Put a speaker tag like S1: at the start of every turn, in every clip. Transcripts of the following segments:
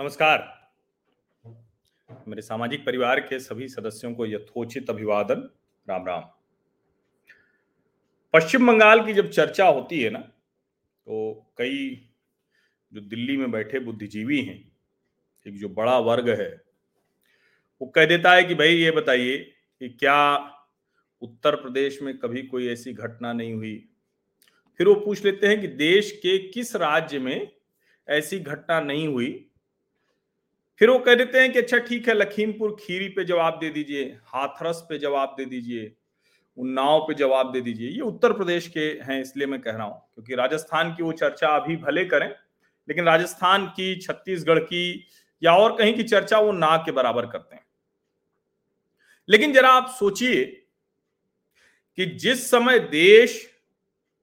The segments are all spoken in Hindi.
S1: नमस्कार। मेरे सामाजिक परिवार के सभी सदस्यों को यथोचित अभिवादन। राम राम। पश्चिम बंगाल की जब चर्चा होती है ना तो कई जो दिल्ली में बैठे बुद्धिजीवी हैं, एक जो बड़ा वर्ग है, वो कह देता है कि भाई ये बताइए कि क्या उत्तर प्रदेश में कभी कोई ऐसी घटना नहीं हुई? फिर वो पूछ लेते हैं कि देश के किस राज्य में ऐसी घटना नहीं हुई? फिर वो कह देते हैं कि अच्छा ठीक है, लखीमपुर खीरी पे जवाब दे दीजिए, हाथरस पे जवाब दे दीजिए, उन्नाव पे जवाब दे दीजिए। ये उत्तर प्रदेश के हैं, इसलिए मैं कह रहा हूँ, क्योंकि राजस्थान की वो चर्चा अभी भले करें, लेकिन राजस्थान की, छत्तीसगढ़ की या और कहीं की चर्चा वो ना के बराबर करते हैं। लेकिन जरा आप सोचिए कि जिस समय देश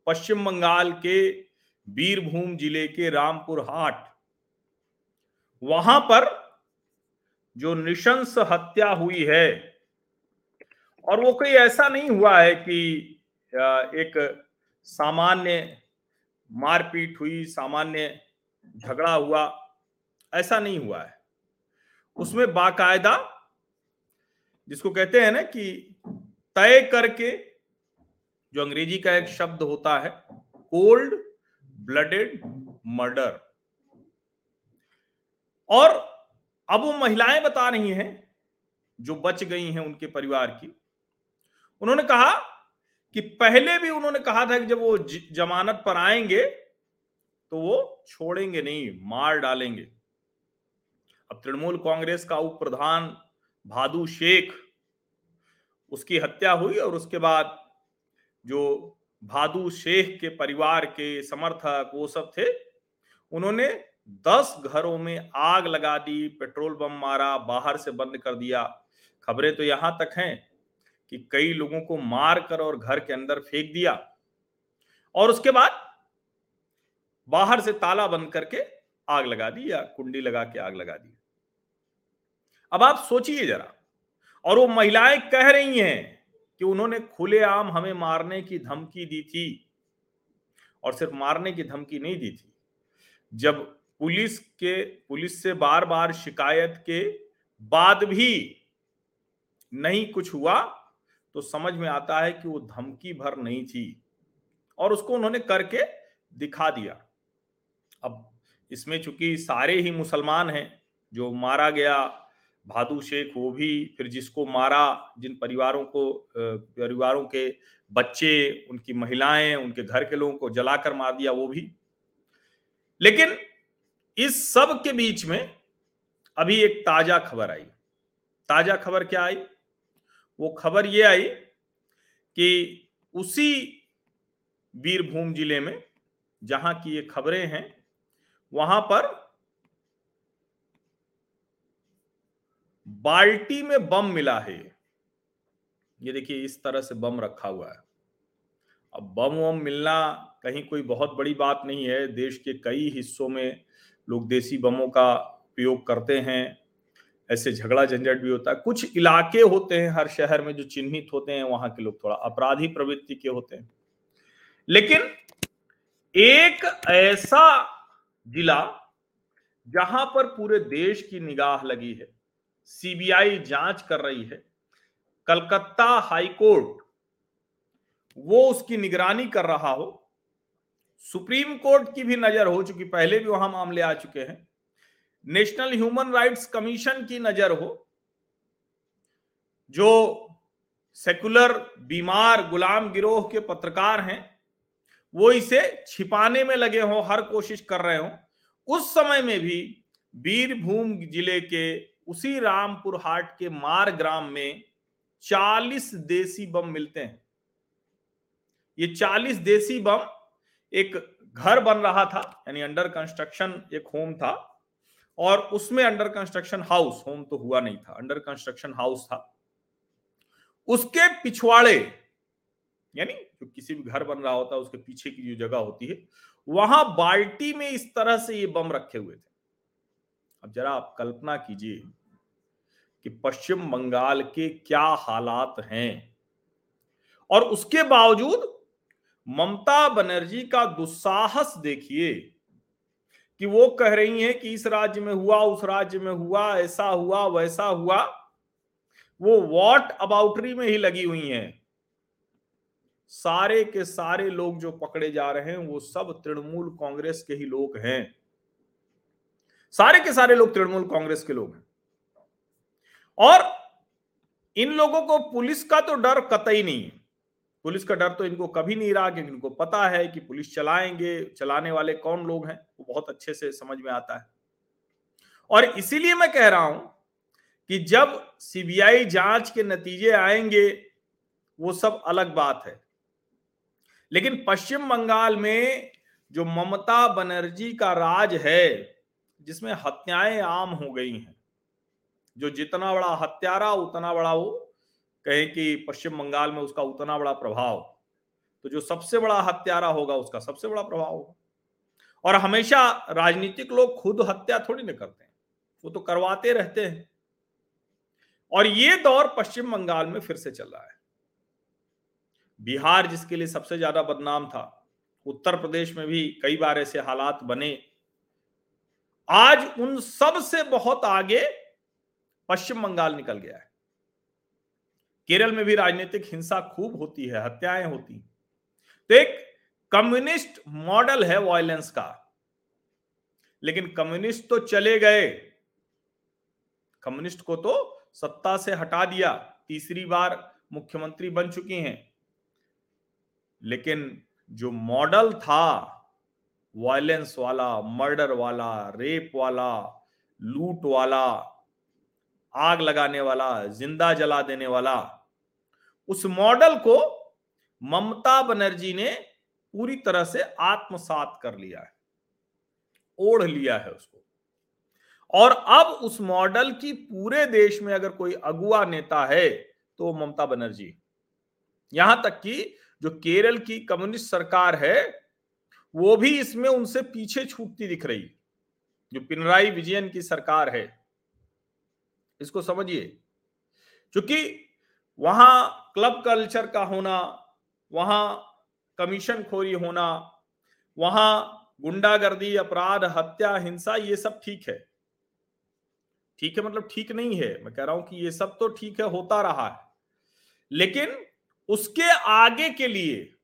S1: पश्चिम बंगाल के बीरभूम ज़िले के रामपुर हाट वहाँ पर जो निशंस हत्या हुई है। और वो कोई ऐसा नहीं हुआ है कि एक सामान्य मारपीट हुई, सामान्य झगड़ा हुआ, ऐसा नहीं हुआ है। उसमें बाकायदा जिसको कहते हैं ना कि तय करके जो अंग्रेज़ी का एक शब्द होता है, कोल्ड ब्लडेड मर्डर। और अब वो महिलाएँ बता रही हैं जो बच गई हैं उनके परिवार की। उन्होंने कहा कि पहले भी उन्होंने कहा था कि जब वो जमानत पर आएँगे तो वो छोड़ेंगे नहीं, मार डालेंगे। अब तृणमूल कांग्रेस का उप प्रधान भादू शेख, उसकी हत्या हुई और उसके बाद जो भादू शेख के परिवार के समर्थक वो सब थे, उन्होंने दस घरों में आग लगा दी, पेट्रोल बम मारा, बाहर से बंद कर दिया। खबरें तो यहाँ तक हैं कि कई लोगों को मार कर और घर के अंदर फेंक दिया। और उसके बाद बाहर से ताला बंद करके आग लगा दी या कुंडी लगा के आग लगा दी। अब आप सोचिए जरा, और वो महिलाएँ कह रही हैं कि उन्होंने खुलेआम हमें मारने की धमकी दी थी और सिर्फ़ मारने की धमकी नहीं दी थी। जब पुलिस के, पुलिस से बार बार शिकायत के बाद भी नहीं कुछ हुआ तो समझ में आता है कि वो धमकी भर नहीं थी। और उसको उन्होंने करके दिखा दिया। अब इसमें चूँकि सारे ही मुसलमान हैं, जो मारा गया, भादू शेख वो भी, फिर जिसको मारा, जिन परिवारों को परिवारों के बच्चे, उनकी महिलाएँ, उनके घर के लोगों को जलाकर मार दिया वो भी। लेकिन इस सब के बीच में अभी एक ताज़ा खबर आई। ताज़ा खबर क्या आई? वो खबर ये आई कि उसी वीरभूम ज़िले में जहाँ की ये खबरें हैं, वहाँ पर बाल्टी में बम मिला है। ये देखिए, इस तरह से बम रखा हुआ है। अब बम वम मिलना कहीं कोई बहुत बड़ी बात नहीं है। देश के कई हिस्सों में लोग देसी बमों का उपयोग करते हैं, ऐसे झगड़ा झंझट भी होता है। कुछ इलाके होते हैं, हर शहर में जो चिन्हित होते हैं, वहाँ के लोग थोड़ा अपराधी प्रवृत्ति के होते हैं। लेकिन एक ऐसा जिला जहाँ पर पूरे देश की निगाह लगी है, सीबीआई जाँच कर रही है, कलकत्ता हाईकोर्ट, वो उसकी निगरानी कर रहा हो सुप्रीम कोर्ट की भी नज़र हो चुकी, पहले भी वहाँ मामले आ चुके हैं। नेशनल ह्यूमन राइट्स कमीशन की नज़र हो, जो सेकुलर बीमार गुलाम गिरोह के पत्रकार हैं, वो इसे छिपाने में लगे हो, हर कोशिश कर रहे हो। उस समय में भी बीरभूम ज़िले के उसी रामपुर हाट के मार ग्राम में 40 देसी बम मिलते हैं। ये 40 देसी बम एक घर बन रहा था, यानी अंडर कंस्ट्रक्शन एक होम था, और उसमें अंडर कंस्ट्रक्शन हाउस होम तो हुआ नहीं था अंडर कंस्ट्रक्शन हाउस था। उसके पिछवाड़े, यानी जो किसी भी घर बन रहा होता है, उसके पीछे की जो जगह होती है, वहाँ बाल्टी में इस तरह से ये बम रखे हुए थे। अब जरा आप कल्पना कीजिए कि पश्चिम बंगाल के क्या हालात हैं। और उसके बावजूद ममता बनर्जी का दुस्साहस देखिए कि वो कह रही हैं कि इस राज्य में हुआ, उस राज्य में हुआ, ऐसा हुआ, वैसा हुआ। वो वॉट अबाउटरी में ही लगी हुई हैं। सारे के सारे लोग जो पकड़े जा रहे हैं, वो सब तृणमूल कांग्रेस के ही लोग हैं। सारे के सारे लोग तृणमूल कांग्रेस के लोग हैं। और इन लोगों को पुलिस का तो डर कतई नहीं है। पुलिस का डर तो इनको कभी नहीं रहा क्योंकि इनको पता है कि पुलिस चलाएँगे, चलाने वाले कौन लोग हैं, वो बहुत अच्छे से समझ में आता है। और इसीलिए मैं कह रहा हूँ कि जब सीबीआई जाँच के नतीजे आएँगे, वो सब अलग बात है। लेकिन पश्चिम बंगाल में जो ममता बनर्जी का राज है, जिसमें हत्याएँ आम हो गई हैं, जो जितना बड़ा हत्यारा, उतना बड़ा वो कहे कि पश्चिम बंगाल में उसका उतना बड़ा प्रभाव तो जो सबसे बड़ा हत्यारा होगा उसका सबसे बड़ा प्रभाव होगा। और हमेशा राजनीतिक लोग खुद हत्या थोड़ी ना करते हैं, वो तो करवाते रहते हैं। और ये दौर पश्चिम बंगाल में फिर से चल रहा है। बिहार जिसके लिए सबसे ज़्यादा बदनाम था, उत्तर प्रदेश में भी कई बार ऐसे हालात बने। आज उन सबसे बहुत आगे पश्चिम बंगाल निकल गया है। केरल में भी राजनीतिक हिंसा खूब होती है, हत्याएँ होती तो एक कम्युनिस्ट मॉडल है वायलेंस का। लेकिन कम्युनिस्ट तो चले गए। कम्युनिस्ट को तो सत्ता से हटा दिया। तीसरी बार मुख्यमंत्री बन चुकी हैं। लेकिन जो मॉडल था, वायलेंस वाला, मर्डर वाला, रेप वाला, लूट वाला, आग लगाने वाला, ज़िंदा जला देने वाला उस मॉडल को ममता बनर्जी ने पूरी तरह से आत्मसात कर लिया है, ओढ़ लिया है उसको। और अब उस मॉडल की पूरे देश में अगर कोई अगुआ नेता है तो ममता बनर्जी। यहाँ तक कि जो केरल की कम्युनिस्ट सरकार है, वो भी इसमें उनसे पीछे छूटती दिख रही, जो पिनराई विजयन की सरकार है। इसको समझिए, क्योंकि वहाँ क्लब कल्चर का होना, वहाँ कमीशन खोरी होना, वहाँ गुंडागर्दी, अपराध, हत्या, हिंसा, ये सब ठीक है। ठीक है मतलब ठीक नहीं है। मैं कह रहा हूँ कि ये सब तो ठीक है, होता रहा है। लेकिन उसके आगे के लिए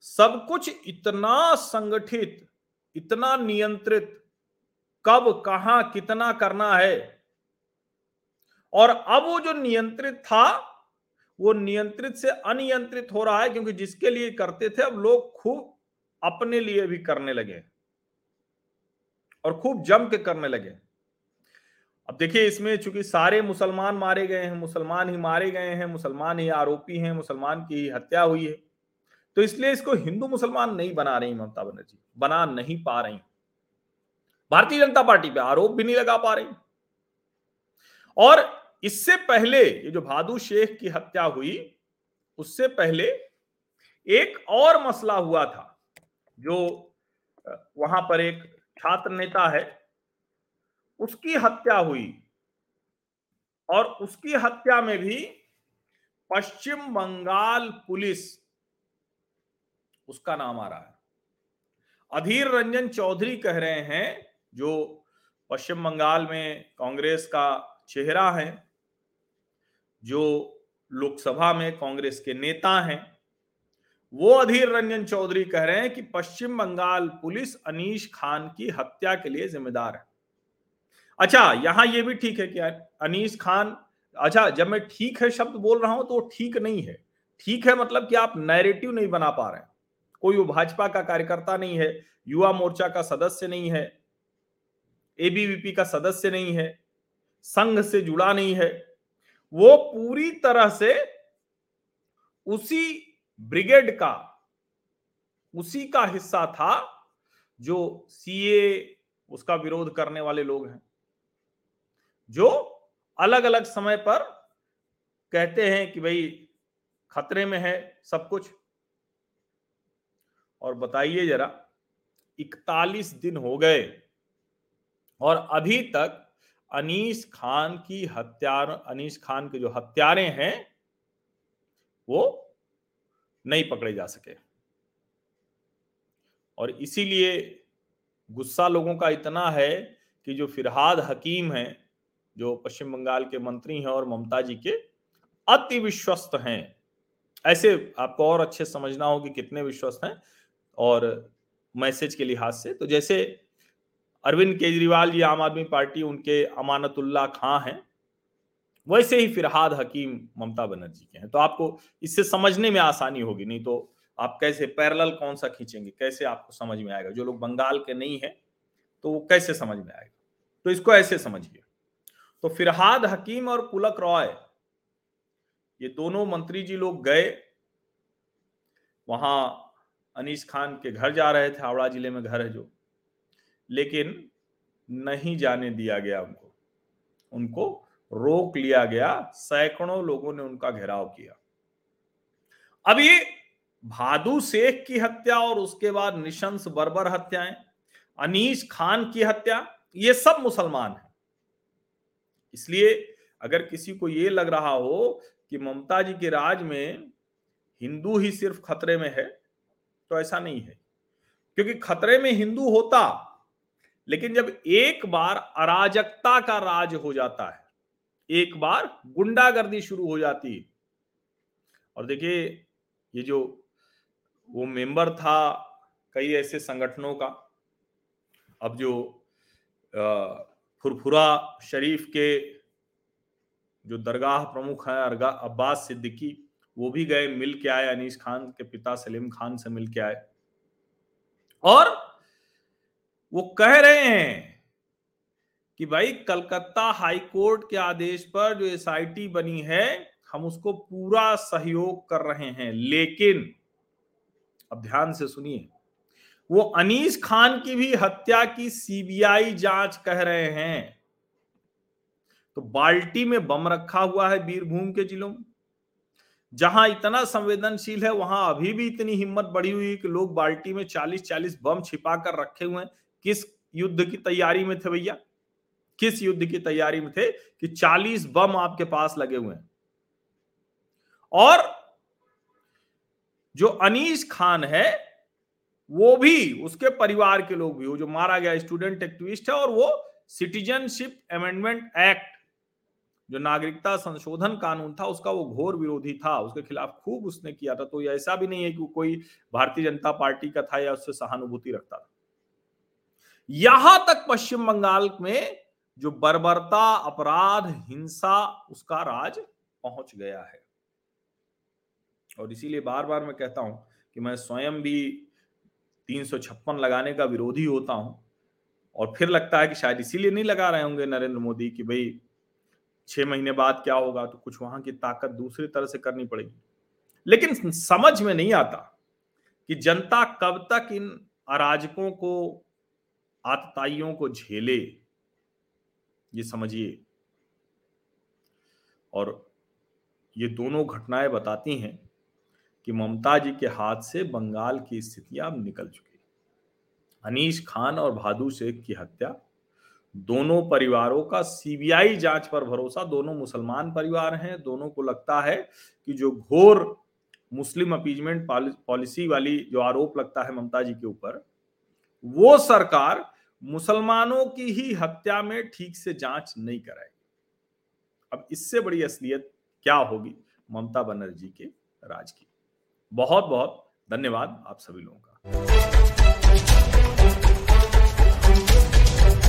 S1: सब कुछ इतना संगठित, इतना नियंत्रित, कब, कहा, कितना करना है और अब वो जो नियंत्रित था, वो नियंत्रित से अनियंत्रित हो रहा है, क्योंकि जिसके लिए करते थे, अब लोग खूब अपने लिए भी करने लगे और खूब जम के करने लगे। अब देखिए, इसमें चूँकि सारे मुसलमान मारे गए हैं, मुसलमान ही मारे गए हैं, मुसलमान ही आरोपी हैं, मुसलमान की ही हत्या हुई है तो इसलिए इसको हिंदू मुसलमान नहीं बना रही ममता बनर्जी, बना नहीं पा रही। भारतीय जनता पार्टी पे आरोप भी नहीं लगा पा रही। और इससे पहले ये जो भादू शेख की हत्या हुई, उससे पहले एक और मसला हुआ था, जो वहाँ पर एक छात्र नेता है, उसकी हत्या हुई। और उसकी हत्या में भी पश्चिम बंगाल पुलिस, उसका नाम आ रहा है। अधीर रंजन चौधरी कह रहे हैं, जो पश्चिम बंगाल में कांग्रेस का चेहरा है, जो लोकसभा में कांग्रेस के नेता हैं, वो अधीर रंजन चौधरी कह रहे हैं कि पश्चिम बंगाल पुलिस अनीश खान की हत्या के लिए जिम्मेदार है। अच्छा यहाँ ये भी ठीक है कि अनीस खान अच्छा जब मैं ठीक है शब्द बोल रहा हूँ तो ठीक नहीं है। ठीक है मतलब कि आप नैरेटिव नहीं बना पा रहे कोई वो भाजपा का कार्यकर्ता नहीं है, युवा मोर्चा का सदस्य नहीं है एबीवीपी का सदस्य नहीं है संघ से जुड़ा नहीं है। वो पूरी तरह से उसी ब्रिगेड का, उसी का हिस्सा था जो सीए उसका विरोध करने वाले लोग हैं, जो अलग अलग समय पर कहते हैं कि भाई खतरे में है सब कुछ। और बताइए जरा, इकतालीस दिन हो गए और अभी तक अनीस खान की हत्यार, अनीस खान के जो हत्यारे हैं, वो नहीं पकड़े जा सके। और इसीलिए गुस्सा लोगों का इतना है कि जो फिरहाद हकीम हैं, जो पश्चिम बंगाल के मंत्री हैं और ममता जी के अति विश्वस्त हैं। ऐसे आपको और अच्छे समझना हो कि कितने विश्वस्त हैं और मैसेज के लिहाज से। तो जैसे अरविंद केजरीवाल जी, आम आदमी पार्टी, उनके अमानतुल्ला खां हैं। वैसे ही फिरहाद हकीम ममता बनर्जी के हैं। तो आपको इससे समझने में आसानी होगी, नहीं तो आप कैसे पैरेलल कौन सा खींचेंगे, कैसे आपको समझ में आएगा? जो लोग बंगाल के नहीं है तो वो कैसे समझ में आएगा? तो इसको ऐसे समझिए। तो फिरहाद हकीम और पुलक रॉय, ये दोनों मंत्री जी लोग गए। वहाँ अनीस खान के घर जा रहे थे, हावड़ा ज़िले में घर है जो। लेकिन नहीं जाने दिया गया उनको। उनको रोक लिया गया, सैकड़ों लोगों ने उनका घेराव किया। अब ये भादू शेख की हत्या और उसके बाद निशंस बर्बर हत्याएँ अनीस खान की हत्या, ये सब मुसलमान हैं। इसलिए अगर किसी को ये लग रहा हो कि ममता जी के राज में हिंदू ही सिर्फ़ खतरे में है तो ऐसा नहीं है। क्योंकि खतरे में हिंदू होता लेकिन जब एक बार अराजकता का राज हो जाता है, एक बार गुंडागर्दी शुरू हो जाती है। और देखिए, ये जो वो मेंबर था कई ऐसे संगठनों का, अब जो फुरफुरा शरीफ के जो दरगाह प्रमुख हैं अब्बास सिद्दीकी, वो भी गए, मिल के आए, अनीस खान के पिता सलीम खान से मिल के आए। और वो कह रहे हैं कि भाई कलकत्ता हाई कोर्ट के आदेश पर जो एसआईटी बनी है, हम उसको पूरा सहयोग कर रहे हैं। लेकिन, अब ध्यान से सुनिए, वो अनीस खान की भी हत्या की सीबीआई जाँच कह रहे हैं। तो बाल्टी में बम रखा हुआ है बीरभूम के जिलों में। जहाँ इतना संवेदनशील है, वहाँ अभी भी इतनी हिम्मत बढ़ी हुई कि लोग बाल्टी में 40 40 बम छिपा कर रखे हुए हैं। किस युद्ध की तैयारी में थे भैया? किस युद्ध की तैयारी में थे कि 40 बम आपके पास लगे हुए हैं? और जो अनीस खान है, वो भी, उसके परिवार के लोग भी, वो जो मारा गया स्टूडेंट एक्टिविस्ट है और वो सिटीजनशिप अमेंडमेंट एक्ट जो नागरिकता संशोधन कानून था, उसका वो घोर विरोधी था, उसके खिलाफ खूब उसने किया था। तो ऐसा भी नहीं है कि कोई भारतीय जनता पार्टी का था या उससे सहानुभूति रखता था। यहाँ तक पश्चिम बंगाल में जो बर्बरता, अपराध, हिंसा, उसका राज पहुँच गया है। और इसीलिए बार बार मैं कहता हूँ कि मैं स्वयं भी तीन सौ छप्पन लगाने का विरोधी होता हूँ और फिर लगता है कि शायद इसीलिए नहीं लगा रहे होंगे नरेंद्र मोदी कि भाई छह महीने बाद क्या होगा तो कुछ वहाँ की ताकत दूसरी तरह से करनी पड़ेगी। लेकिन समझ में नहीं आता कि जनता कब तक इन अराजकों को आतताइयों को झेले। ये समझिए। और ये दोनों घटनाएँ बताती हैं कि ममता जी के हाथ से बंगाल की स्थितियाँ अब निकल चुकी अनीश खान और भादू शेख की हत्या, दोनों परिवारों का सीबीआई जाँच पर भरोसा, दोनों मुसलमान परिवार हैं, दोनों को लगता है कि जो घोर मुस्लिम अपीजमेंट पॉलिसी वाली, जो आरोप लगता है ममता जी के ऊपर वो सरकार मुसलमानों की ही हत्या में ठीक से जाँच नहीं कराएगी। अब इससे बड़ी असलियत क्या होगी ममता बनर्जी के राज की? बहुत बहुत धन्यवाद आप सभी लोगों का।